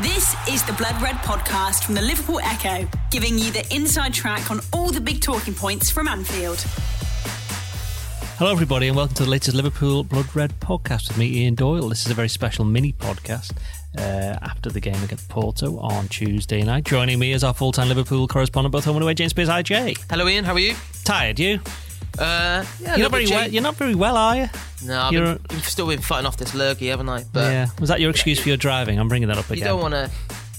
This is the Blood Red podcast from the Liverpool Echo, giving you the inside track on all the big talking points from Anfield. Hello, everybody, and welcome to the latest Liverpool Blood Red podcast with me, Ian Doyle. This is a very special mini podcast uh, after the game against Porto on Tuesday night. Joining me is our full time Liverpool correspondent, both home and away, James Pearce. Hi, Jay. Hello, Ian. How are you? Tired, you? Uh, yeah, You're not very well. You're not very well, are you? No, I've you're- been, I've still been fighting off this lurgy, haven't I? But yeah. Was that your excuse for your driving? I'm bringing that up again. you don't want to.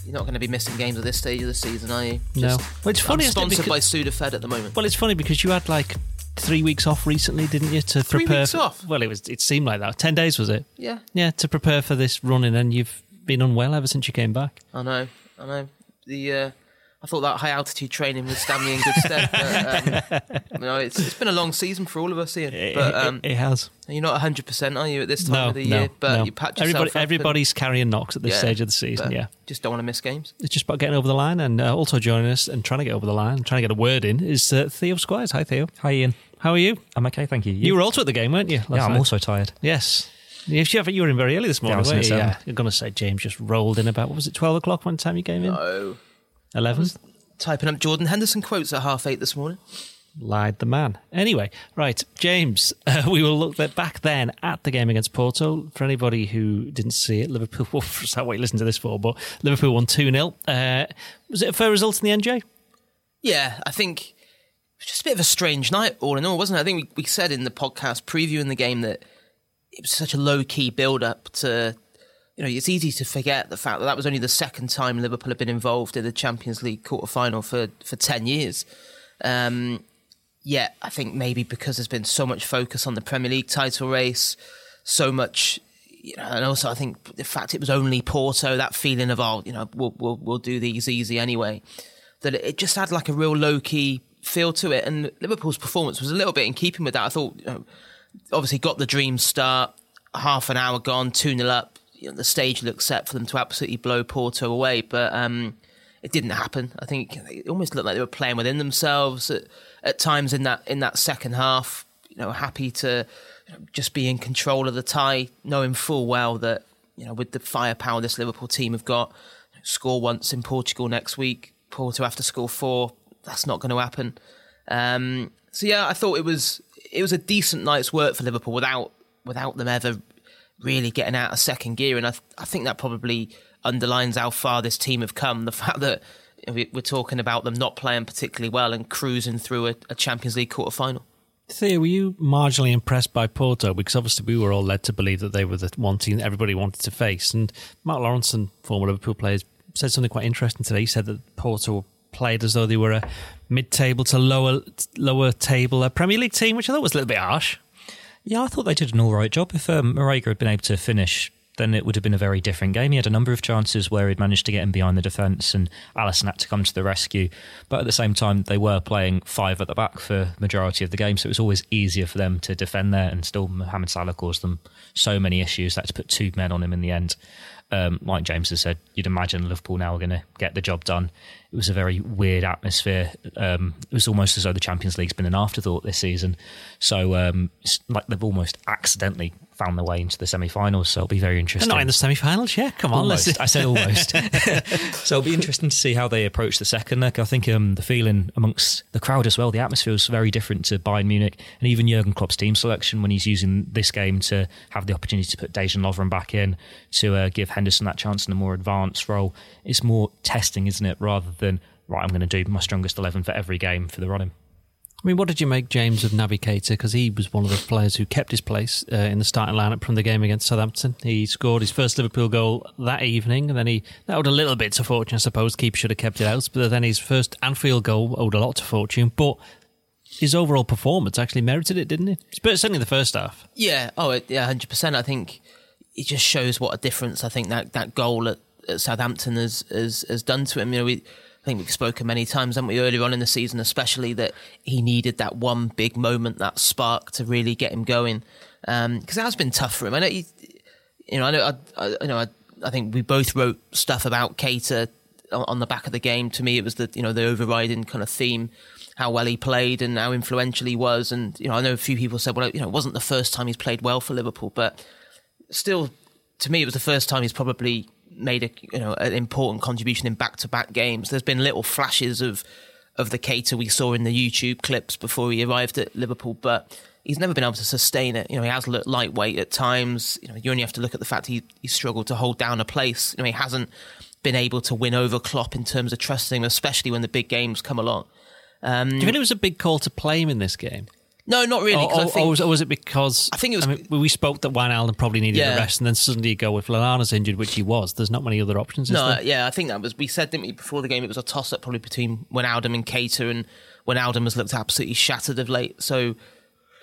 You're not going to be missing games at this stage of the season, are you? No. Well, it's funny, I'm it, sponsored by Sudafed at the moment. Well, it's funny because you had like three weeks off recently, didn't you? To Three prepare. weeks off? Well, it was. It seemed like that. Ten days was it? yeah, Yeah, to prepare for this running, and you've been unwell ever since you came back. I know. I know. The uh, I thought that high altitude training would stand me in good stead. But, um, you know, it's, it's been a long season for all of us, Ian. It, But um, it has. you're not 100, percent are you at this time No, of the no, year? But no. you patch yourself Everybody, up and- everybody's carrying knocks at this Yeah, stage of the season. Yeah, just don't want to miss games. it's just about getting over the line, and uh, also joining us and trying to get over the line, trying to get a word in is uh, Theo Squires. Hi, Theo. Hi, Ian. How are you? I'm okay, thank you. You, were also at the game, weren't you? last yeah, I'm night? also tired. Yes. If you you were in very early this morning, I was weren't you? Yeah. You're going to say James just rolled in about, what was it, 12 o'clock one time you came in? Oh, 11? typing up Jordan Henderson quotes at half eight this morning. Lied the man. Anyway, right, James, uh, we will look back then at the game against Porto. For anybody who didn't see it, Liverpool, well, that's not what you listen to this for, but Liverpool won 2 0. Uh, was it a fair result in the NJ? Yeah, I think it was just a bit of a strange night, all in all, wasn't it? I think we, we said in the podcast previewing the game that it was such a low key build up to, you know, it's easy to forget the fact that that was only the second time Liverpool had been involved in the Champions League quarter final for, for 10 years. Um, yet, I think maybe because there's been so much focus on the Premier League title race, so much. You know, and also I think the fact it was only Porto, that feeling of oh, you know, we'll we'll, we'll do these easy anyway that it just had like a real low key feel to it. And Liverpool's performance was a little bit in keeping with that. I thought, you know, obviously, got the dream start, half an hour gone, 2 0 up. You know, the stage looked set for them to absolutely blow Porto away, but um, it didn't happen. I think it almost looked like they were playing within themselves at, at times in that in that second half. You know, happy to just be in control of the tie, knowing full well that you know with the firepower this Liverpool team have got, score once in Portugal next week. Porto have to score four. That's not going to happen. Um, so yeah, I thought it was it was a decent night's work for Liverpool without without them ever really getting out of second gear, and I th- I think that probably underlines how far this team have come. The fact that we- we're talking about them not playing particularly well and cruising through a, a Champions League quarter final. Theo, were you marginally impressed by Porto? Because obviously we were all led to believe that they were the one team that everybody wanted to face. And Mark Lawrenson and former Liverpool players said something quite interesting today. He said that Porto played as though they were a mid-table to lower lower table a Premier League team, which I thought was a little bit harsh. Yeah, I thought they did an all right job. If um, had been able to finish, then it would have been a very different game. He had a number of chances where he'd managed to get in behind the defence and Alisson had to come to the rescue. But at the same time, they were playing five at the back for majority of the game, so it was always easier for them to defend there. And still, Mohamed Salah caused them so many issues. Had to put two men on him in the end. Um, like James has said, you'd imagine Liverpool now are going to get the job done. It was a very weird atmosphere. Um, it was almost as though the Champions League's been an afterthought this season. So um, it's like they've almost accidentally found their way into the semi-finals. So it'll be very They're interesting. not in the semi-finals yeah. Come on, Almost. I said almost. so it'll be interesting to see how they approach the second leg. I think um, the feeling amongst the crowd as well, the atmosphere is very different to Bayern Munich and even Jurgen Klopp's team selection when he's using this game to have the opportunity to put Dejan Lovren back in to uh, give Henderson that chance in a more advanced role. It's more testing, isn't it, rather than right, I'm going to do my strongest eleven for every game for the running. I mean, what did you make, James, of Naby Keita? Because he was one of the players who kept his place uh, in the starting lineup from the game against Southampton. He scored his first Liverpool goal that evening, and then he that owed a little bit to fortune, I suppose. Keeper should have kept it out, but then his first Anfield goal owed a lot to fortune. But his overall performance actually merited it, didn't it? Certainly the first half. Yeah, oh yeah, hundred percent. I think it just shows what a difference I think that, that goal at, at Southampton has, has has done to him. You know, we I think we've spoken many times, haven't we, earlier on in the season, especially that he needed that one big moment, that spark to really get him going. Um, because it has been tough for him. I know, he, you know, I know, I, I, you know, I, I think we both wrote stuff about Keita on, on the back of the game. To me, it was the you know the overriding kind of theme, how well he played and how influential he was. And you know, I know a few people said, well, you know, it wasn't the first time he's played well for Liverpool, but still, to me, it was the first time he's probably made a you know an important contribution in back to back games. There's been little flashes of of the Keita we saw in the YouTube clips before he arrived at Liverpool, but he's never been able to sustain it. You know, he has looked lightweight at times. You know, you only have to look at the fact he he struggled to hold down a place. You know, he hasn't been able to win over Klopp in terms of trusting him, especially when the big games come along. Um, Do you think it was a big call to play him in this game? No, not really. Or, or, think, or, was, or, was, it because I think it was? I mean, we spoke that Wijnaldum probably needed yeah. a rest, and then suddenly you go with Lallana's injured, which he was. There's not many other options. no, yeah, I think that was. We said didn't we before the game? It was a toss up probably between Wijnaldum and Keita, and Wijnaldum has looked absolutely shattered of late. So,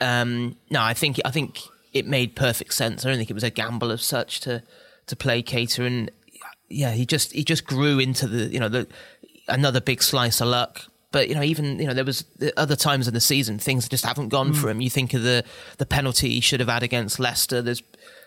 um, no, I think I think it made perfect sense. I don't think it was a gamble of such to to play Keita, and yeah, he just he just grew into the you know the another big slice of luck but you know, even you know, there was other times in the season things just haven't gone mm. for him. You think of the the penalty he should have had against Leicester. There's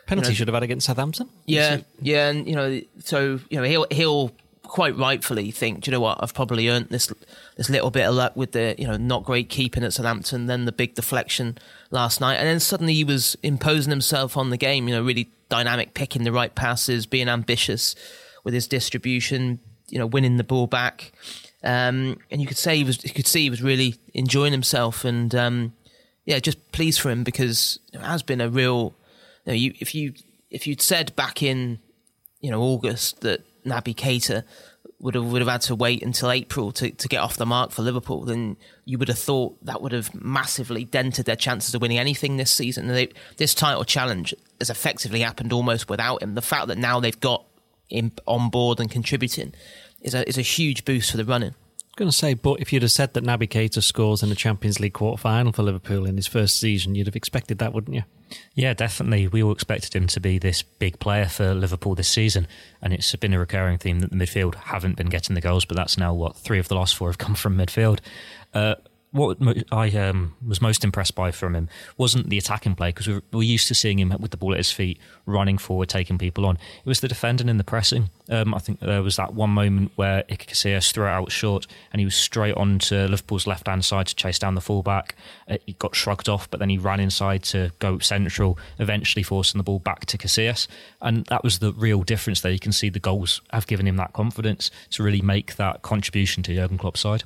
penalty you know, should have had against Southampton. Yeah, yeah, and you know, so you know, he'll he'll quite rightfully think, do you know what? I've probably earned this this little bit of luck with the you know not great keeping at Southampton, then the big deflection last night, and then suddenly he was imposing himself on the game. You know, really dynamic, picking the right passes, being ambitious with his distribution. You know, winning the ball back. Um, and you could say he was, you could see he was really enjoying himself, and um, yeah, just pleased for him because it has been a real. You know, you, if you if you'd said back in you know August that Naby Keita would have would have had to wait until April to, to get off the mark for Liverpool, then you would have thought that would have massively dented their chances of winning anything this season. They, this title challenge has effectively happened almost without him. The fact that now they've got him on board and contributing is a is a huge boost for the running. I was going to say, but if you'd have said that Naby Keita scores in the Champions League quarter final for Liverpool in his first season, you'd have expected that, wouldn't you? Yeah, definitely. We all expected him to be this big player for Liverpool this season, and it's been a recurring theme that the midfield haven't been getting the goals, but that's now what three of the last four have come from midfield. Uh, what I um, was most impressed by from him wasn't the attacking play because we we're used to seeing him with the ball at his feet, running forward, taking people on. It was the defending and the pressing. Um, I think there was that one moment where Iker Casillas threw it out short and he was straight on to Liverpool's left hand side to chase down the fullback. Uh, he got shrugged off, but then he ran inside to go central, eventually forcing the ball back to Casillas. And that was the real difference there. You can see the goals have given him that confidence to really make that contribution to Jurgen Klopp's side.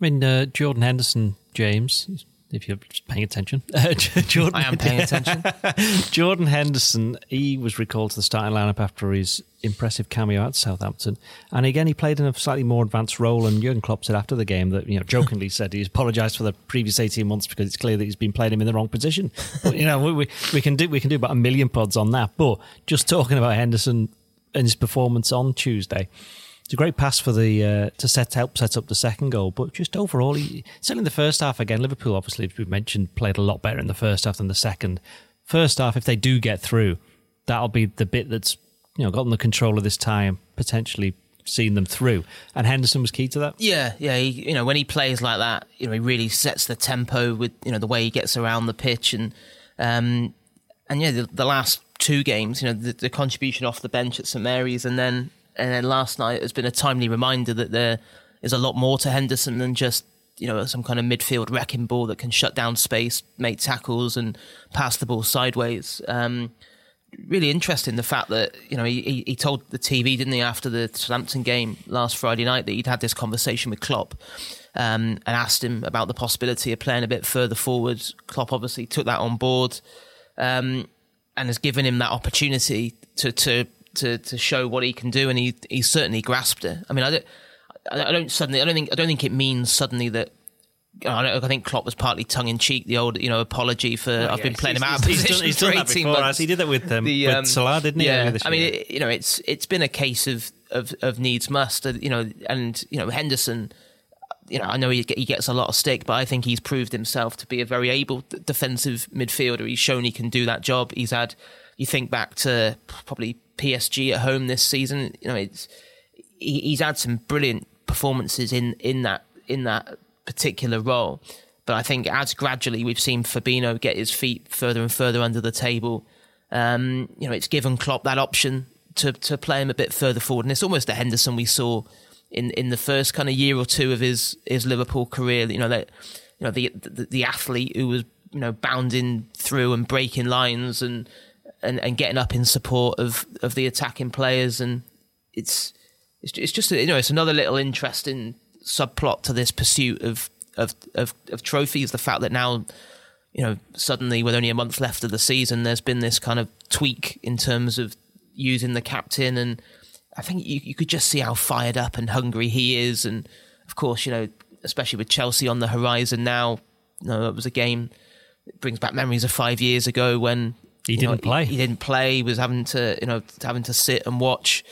I mean, uh, Jordan Henderson, James, if you're paying attention. Jordan, I am paying attention. Jordan Henderson, he was recalled to the starting lineup after his impressive cameo at Southampton. And again, he played in a slightly more advanced role. And Jurgen Klopp said after the game that, you know, jokingly said he apologised for the previous 18 months because it's clear that he's been playing him in the wrong position. But, you know, we, we, can do, we can do about a million pods on that. But just talking about Henderson and his performance on Tuesday, it's a great pass for the uh, to set help set up the second goal, but just overall, certainly in the first half again, Liverpool obviously, as we mentioned, played a lot better in the first half than the second. First half, if they do get through, that'll be the bit that's you know gotten the control of this time, potentially seen them through. And Henderson was key to that. Yeah, yeah. He, you know, when he plays like that, you know, he really sets the tempo with you know the way he gets around the pitch and um, and yeah, the, the last two games, you know, the, the contribution off the bench at St Mary's and then and then last night has been a timely reminder that there is a lot more to Henderson than just you know some kind of midfield wrecking ball that can shut down space, make tackles, and pass the ball sideways. Um, really interesting the fact that you know he, he told the TV didn't he after the Southampton game last Friday night that he'd had this conversation with Klopp um, and asked him about the possibility of playing a bit further forward. Klopp obviously took that on board um, and has given him that opportunity to to to to show what he can do, and he he certainly grasped it. I mean, I don't I don't suddenly I don't think I don't think it means suddenly that. I, I think Klopp was partly tongue in cheek, the old you know apology for oh, I've been playing him out. He's, he's, done, he's done that before. Months. He did that with um, the, um, with Salah, didn't he? Yeah, I mean, it, you know, it's it's been a case of of, of needs must. Uh, you know, and you know Henderson you know, I know he, he gets a lot of stick, but I think he's proved himself to be a very able defensive midfielder. He's shown he can do that job. He's had, you think back to probably PSG at home this season. You know, it's he, he's had some brilliant performances in in that in that particular role. But I think as gradually we've seen Fabinho get his feet further and further under the table, um, you know, it's given Klopp that option to to play him a bit further forward, and it's almost the Henderson we saw in in the first kind of year or two of his his Liverpool career. You know that you know the, the the athlete who was you know bounding through and breaking lines and and, and getting up in support of, of the attacking players. And it's it's it's just you know it's another little interesting subplot to this pursuit of of of, of trophies. The fact that now you know suddenly with only a month left of the season, there's been this kind of tweak in terms of using the captain, and I think you, you could just see how fired up and hungry he is, and of course you know especially with Chelsea on the horizon now. You know, it was a game. It brings back memories of five years ago when he didn't know, play. He, he, didn't play. He was having to, you know, having to sit and watch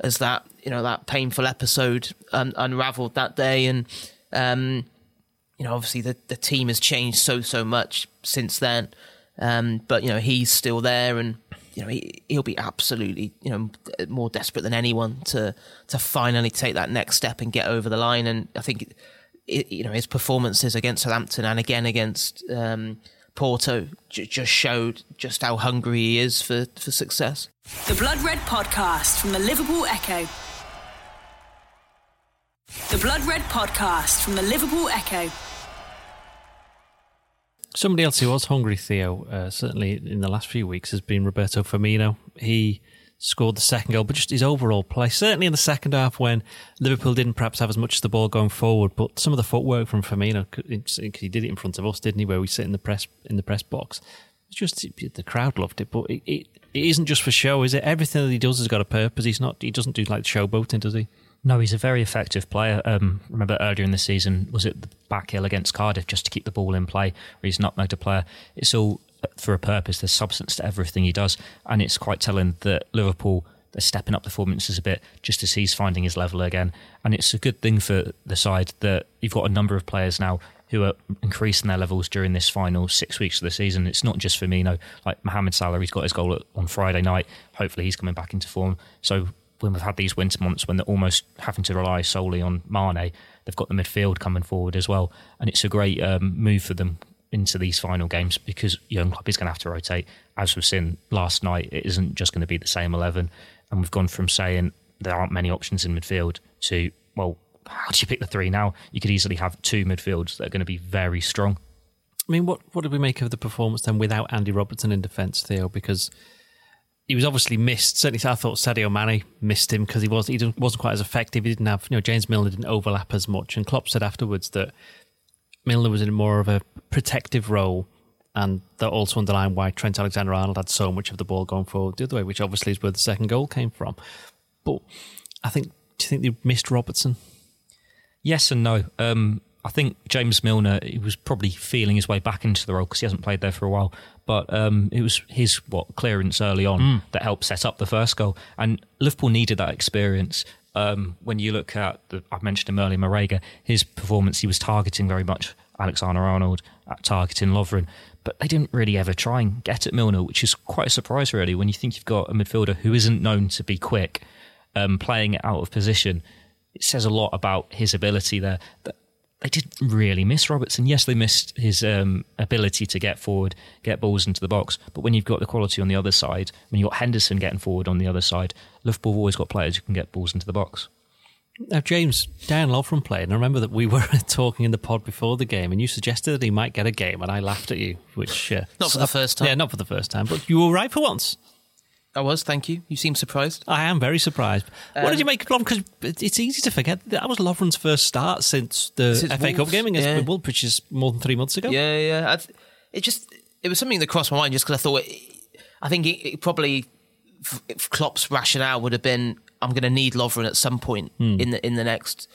as that, you know, that painful episode un- unravelled that day. And, um, you know, obviously the, the team has changed so, so much since then. Um, but, you know, he's still there and, you know, he, he'll be absolutely, you know, more desperate than anyone to, to finally take that next step and get over the line. And I think, it, you know, his performances against Southampton and again against, um, Porto j- just showed just how hungry he is for, for success. The Blood Red Podcast from the Liverpool Echo. The Blood Red Podcast from the Liverpool Echo. Somebody else who was hungry, Theo, uh, certainly in the last few weeks, has been Roberto Firmino. He scored the second goal, but just his overall play, certainly in the second half when Liverpool didn't perhaps have as much of the ball going forward, but some of the footwork from Firmino, he did it in front of us, didn't he? Where we sit in the press in the press box, it's just the crowd loved it, but it, it, it isn't just for show, is it? Everything that he does has got a purpose. He's not. He doesn't do like showboating, does he? No, he's a very effective player. Um, remember earlier in the season, was it the back hill against Cardiff just to keep the ball in play, where he's not made a player? It's all for a purpose. There's substance to everything he does, and it's quite telling that Liverpool they're stepping up performances a bit just as he's finding his level again. And it's a good thing for the side that you've got a number of players now who are increasing their levels during this final six weeks of the season. It's not just Firmino, like Mohamed Salah, he's got his goal on Friday night. Hopefully he's coming back into form. So when we've had these winter months when they're almost having to rely solely on Mane, they've got the midfield coming forward as well. And it's a great um, move for them into these final games because Jurgen Klopp is going to have to rotate. As we've seen last night, it isn't just going to be the same 11 and we've gone from saying there aren't many options in midfield to well, how do you pick the three now? You could easily have two midfields that are going to be very strong. I mean, what what did we make of the performance then without Andy Robertson in defence, Theo? Because he was obviously missed. Certainly, I thought Sadio Mane missed him because he was he wasn't quite as effective. He didn't have you know James Milner didn't overlap as much, and Klopp said afterwards that Milner was in more of a protective role and that also underlined why Trent Alexander Arnold had so much of the ball going forward the other way, which obviously is where the second goal came from. But I think, do you think they missed Robertson? Yes and no. Um, I think James Milner he was probably feeling his way back into the role because he hasn't played there for a while. But um, it was his what clearance early on mm. that helped set up the first goal, and Liverpool needed that experience. Um, when you look at the, I mentioned him earlier, Marega, his performance, he was targeting very much Alexander Arnold, at targeting Lovren but they didn't really ever try and get at Milner, which is quite a surprise, really, when you think you've got a midfielder who isn't known to be quick, um, playing out of position. It says a lot about his ability there. They didn't really miss Robertson. Yes, they missed his um, ability to get forward, get balls into the box. But when you've got the quality on the other side, when you've got Henderson getting forward on the other side, Liverpool have always got players who can get balls into the box. Now, James, Dan Lovren played, and I remember that we were talking in the pod before the game, and you suggested that he might get a game, and I laughed at you, which... Uh, not for the first time. Yeah, not for the first time, but you were right for once. I was, thank you. You seem surprised. I am very surprised. Um, what did you um, make of Lovren? Because it's easy to forget that was Lovren's first start since the since FA Wolves, Cup game against yeah. Wolves, which is more than three months ago. Yeah, yeah. I've, it just it was something that crossed my mind just because I thought it, I think it, it probably Klopp's rationale would have been I'm going to need Lovren at some point hmm. in the in the next.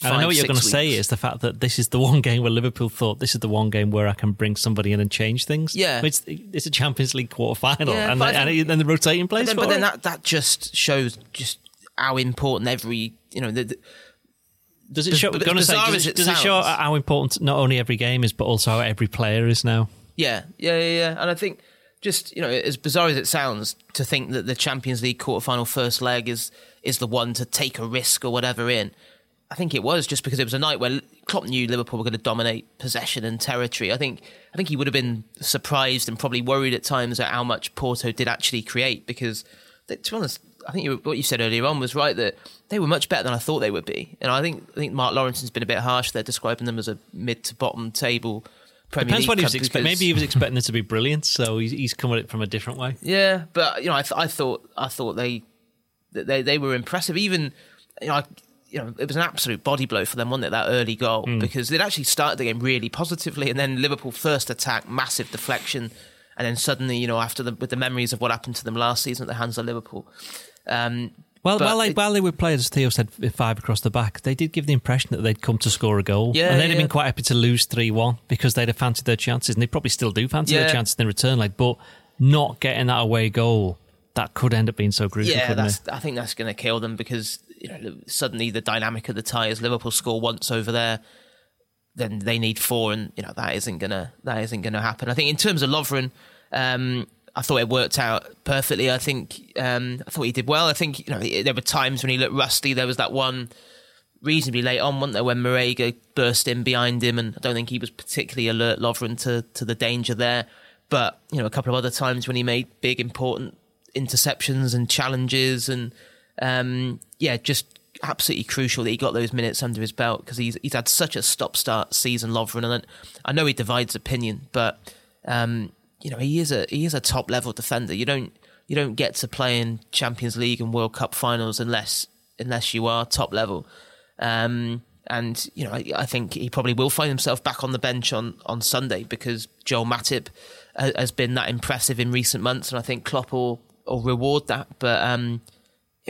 Five, I know what you're going to say is the fact that this is the one game where Liverpool thought this is the one game where I can bring somebody in and change things. Yeah, it's, it's a Champions League quarter final, yeah, and, then, and, the rotating players. But then, but then that that just shows just how important every you know the, the does it show? Gonna say, does, it, does it, show how important not only every game is, but also how every player is now? Yeah, yeah, yeah, yeah. And I think just you know, as bizarre as it sounds, to think that the Champions League quarter final first leg is is the one to take a risk or whatever in. I think it was just because it was a night where Klopp knew Liverpool were going to dominate possession and territory. I think I think he would have been surprised and probably worried at times at how much Porto did actually create because, to be honest, I think you, what you said earlier on was right that they were much better than I thought they would be. And I think I think Mark Lawrenson's been a bit harsh there, describing them as a mid to bottom table Premier Depends League what he was expecting. Maybe he was expecting it to be brilliant, so he's, he's come at it from a different way. Yeah, but you know, I, th- I thought I thought they they they were impressive. Even you know, I, you know, it was an absolute body blow for them, wasn't it? That early goal because they'd actually started the game really positively, and then Liverpool first attack, massive deflection, and then suddenly, you know, after the with the memories of what happened to them last season at the hands of Liverpool. Um, Well, while they, it- while they were playing, as Theo said, five across the back, they did give the impression that they'd come to score a goal. Yeah, and they'd have yeah. been quite happy to lose 3 1 because they'd have fancied their chances, and they probably still do fancy their chances in the return leg. But not getting that away goal, that could end up being so crucial, yeah. I think that's going to kill them because you know suddenly the dynamic of the tie is Liverpool score once over there, then they need four, and you know that isn't gonna that isn't gonna happen. I think in terms of Lovren, um, I thought it worked out perfectly. I think um, I thought he did well. I think you know there were times when he looked rusty. There was that one reasonably late on, wasn't there, when Marega burst in behind him, and I don't think he was particularly alert, Lovren, to to the danger there. But you know, a couple of other times when he made big, important interceptions and challenges, and um, yeah, just absolutely crucial that he got those minutes under his belt because he's he's had such a stop-start season, Lovren, and I know he divides opinion, but um, you know he is a he is a top-level defender. You don't you don't get to play in Champions League and World Cup finals unless unless you are top level. Um, and you know, I, I think he probably will find himself back on the bench on, on Sunday because Joel Matip has been that impressive in recent months, and I think Klopp will, will reward that. But um,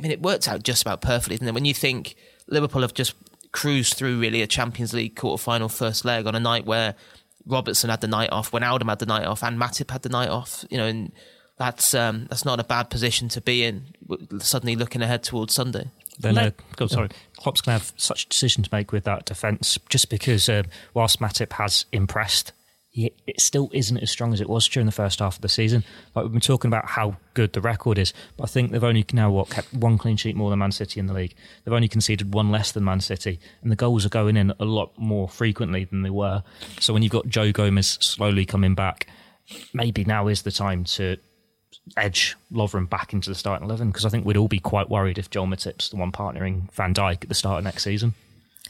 I mean, it worked out just about perfectly, isn't it? When you think Liverpool have just cruised through really a Champions League quarter final first leg on a night where Robertson had the night off, Wijnaldum had the night off, and Matip had the night off, you know, and that's um, that's not a bad position to be in. Suddenly looking ahead towards Sunday. Then, uh, Let- go, sorry, Klopp's going to have such a decision to make with that defence, just because uh, whilst Matip has impressed, he, it still isn't as strong as it was during the first half of the season. Like we've been talking about how good the record is, but I think they've only now what kept one clean sheet more than Man City in the league. They've only conceded one less than Man City, and the goals are going in a lot more frequently than they were. So when you've got Joe Gomez slowly coming back, maybe now is the time to edge Lovren back into the starting eleven because I think we'd all be quite worried if Joel Matip's the one partnering Van Dijk at the start of next season.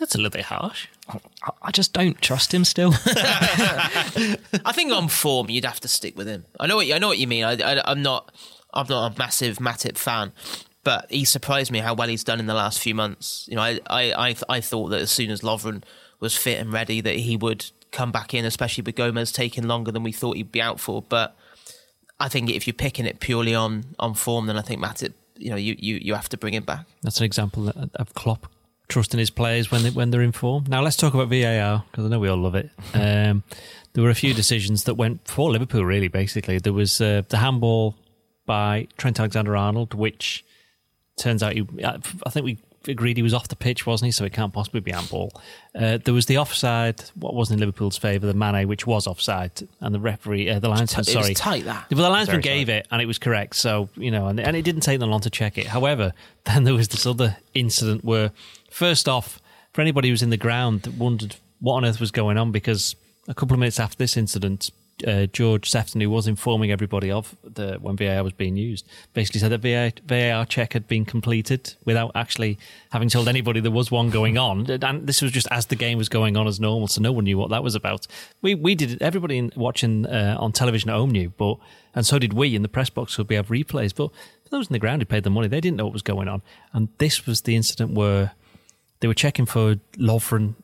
That's a little bit harsh. I, I just don't trust him still. I think on form, you'd have to stick with him. I know what you, I know what you mean. I, I, I'm not I'm not a massive Matip fan, but he surprised me how well he's done in the last few months. You know, I I I, I thought that as soon as Lovren was fit and ready, that he would come back in, especially with Gomez taking longer than we thought he'd be out for. But I think if you're picking it purely on on form, then I think Matip, you know, you you, you have to bring him back. That's an example of Klopp trusting his players when they, when they're in form. Now let's talk about VAR because I know we all love it. Um, there were a few decisions that went for Liverpool. Really, basically, there was uh, the handball by Trent Alexander-Arnold, which turns out he, I think we agreed he was off the pitch, wasn't he? So it can't possibly be handball. Uh, there was the offside, what wasn't in Liverpool's favour, the Mane, which was offside, and the referee, uh, the linesman, was sorry, tight, that. well, the linesman gave it, and it was correct. So you know, and, and it didn't take them long to check it. However, then there was this other incident where, first off, for anybody who was in the ground that wondered what on earth was going on, because a couple of minutes after this incident, uh, George Sephton, who was informing everybody of the when VAR was being used, basically said that VAR, VAR check had been completed without actually having told anybody there was one going on. And this was just as the game was going on as normal, so no one knew what that was about. We we did. Everybody in, watching uh, on television at home knew, but and so did we in the press box. Would we have replays? But for those in the ground who paid the money, they didn't know what was going on. And this was the incident where they were checking for Lovren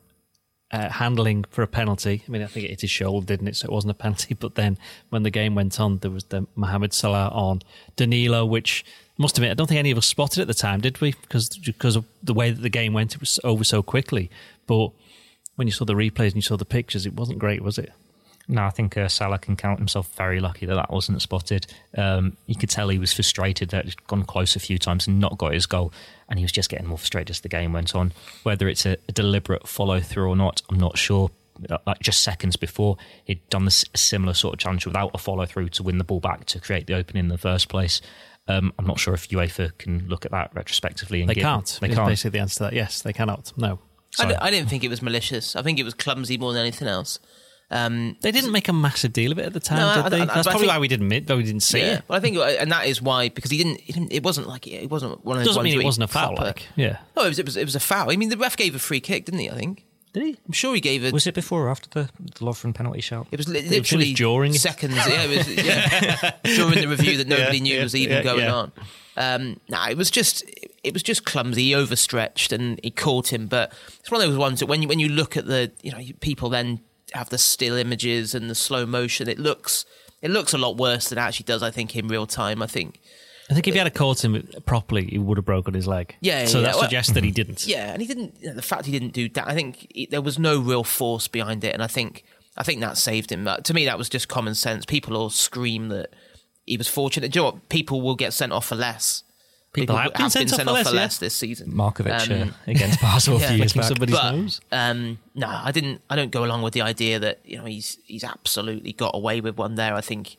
uh, handling for a penalty. I mean, I think it hit his shoulder, didn't it? So it wasn't a penalty. But then when the game went on, there was the Mohamed Salah on Danilo, which must admit, I don't think any of us spotted at the time, did we? Because because of the way that the game went, it was over so quickly. But when you saw the replays and you saw the pictures, it wasn't great, was it? No, I think uh, Salah can count himself very lucky that that wasn't spotted. Um, you could tell he was frustrated that he'd gone close a few times and not got his goal, and he was just getting more frustrated as the game went on. Whether it's a, a deliberate follow through or not, I'm not sure. Like just seconds before, he'd done this a similar sort of challenge without a follow through to win the ball back to create the opening in the first place. Um, I'm not sure if UEFA can look at that retrospectively. And They give- can't. They can't. basically the answer to that. Yes, they cannot. No. I, Sorry. d- I didn't think it was malicious. I think it was clumsy more than anything else. Um, They didn't make a massive deal of it at the time, No, I- did they? I- I- That's probably think- why we didn't admit, though we didn't see yeah, it. well, I think, and that is why because he didn't. He didn't it wasn't like it wasn't one of those. Doesn't ones mean it wasn't a foul. proper- Like, yeah. No, it was, it was it was a foul. I mean, the ref gave a free kick, didn't he? I think. Did he? I'm sure he gave it. Was it before or after the, the Lovren penalty shout? It was li- was literally during. seconds. Yeah, it was yeah, during the review that nobody Yeah, knew yeah, was even yeah, going yeah. on. Um, no, it was just it was just clumsy. He overstretched and he caught him. But it's one of those ones that when you, when you look at the you know people then have the still images and the slow motion, it looks it looks a lot worse than it actually does. I think in real time. I think I think if he had caught him properly, he would have broken his leg. Yeah, So yeah, that well- suggests that he didn't. Yeah, and he didn't. The fact he didn't do that, I think he, there was no real force behind it, and I think I think that saved him. Uh, to me, that was just common sense. People all scream that he was fortunate. Do you know what? People will get sent off for less. People have been sent off for less, yeah. this season. Markovic Um, against Basel a few years back. somebody's but nose. um, no, I didn't. I don't go along with the idea that you know he's he's absolutely got away with one there. I think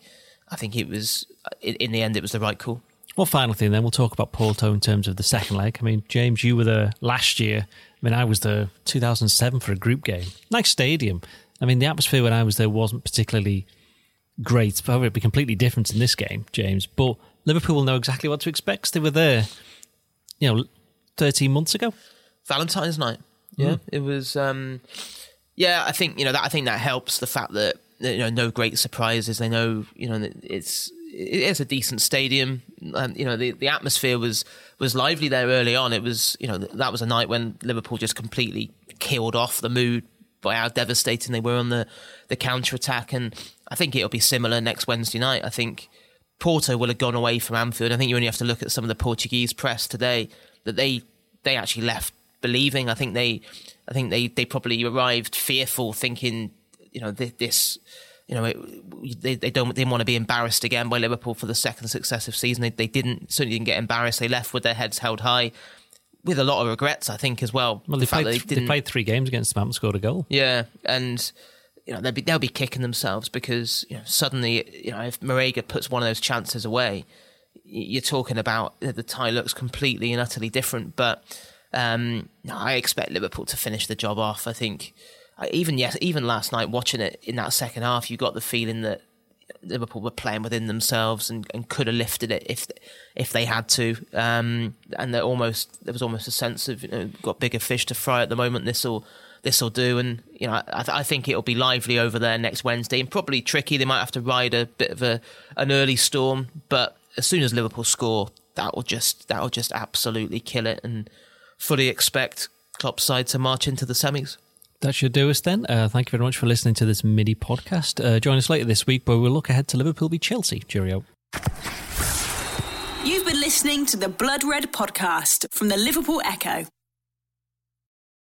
I think it was in, in the end it was the right call. One final thing, then we'll talk about Porto in terms of the second leg. I mean, James, you were there last year. I mean, I was there 2007 for a group game. Nice stadium. I mean, the atmosphere when I was there wasn't particularly great. However, it'd be completely different in this game, James. But Liverpool will know exactly what to expect 'cause they were there, you know, 13 months ago. Valentine's night. Yeah, it was. Um, yeah, I think you know that. I think that helps the fact that you know no great surprises. They know you know that it's it is a decent stadium. Um, you know the the atmosphere was was lively there early on. It was you know that was a night when Liverpool just completely killed off the mood by how devastating they were on the the counter attack. And I think it'll be similar next Wednesday night. I think Porto will have gone away from Anfield. I think you only have to look at some of the Portuguese press today that they they actually left believing. I think they I think they they probably arrived fearful, thinking you know thi- this. You know, it, they they don't they didn't want to be embarrassed again by Liverpool for the second successive season. They they didn't certainly didn't get embarrassed. They left with their heads held high, with a lot of regrets. I think as well. Well, The they played, that they played three games against them, haven't scored a goal. yeah, and you know they'll be they'll be kicking themselves because you know suddenly you know if Marega puts one of those chances away, you're talking about uh, the tie looks completely and utterly different. But um, I expect Liverpool to finish the job off. I think even yes, even last night watching it in that second half, you got the feeling that Liverpool were playing within themselves and, and could have lifted it if if they had to. Um, and there almost there was almost a sense of you know got bigger fish to fry at the moment. This will this will do, and you know I, I think it'll be lively over there next Wednesday and probably tricky. They might have to ride a bit of a an early storm, but as soon as Liverpool score, that will just that will just absolutely kill it, and fully expect Klopp's side to march into the semis. That should do us then. Uh, thank you very much for listening to this mini podcast. Uh, join us later this week where we'll look ahead to Liverpool v Chelsea. Cheerio. You've been listening to the Blood Red podcast from the Liverpool Echo.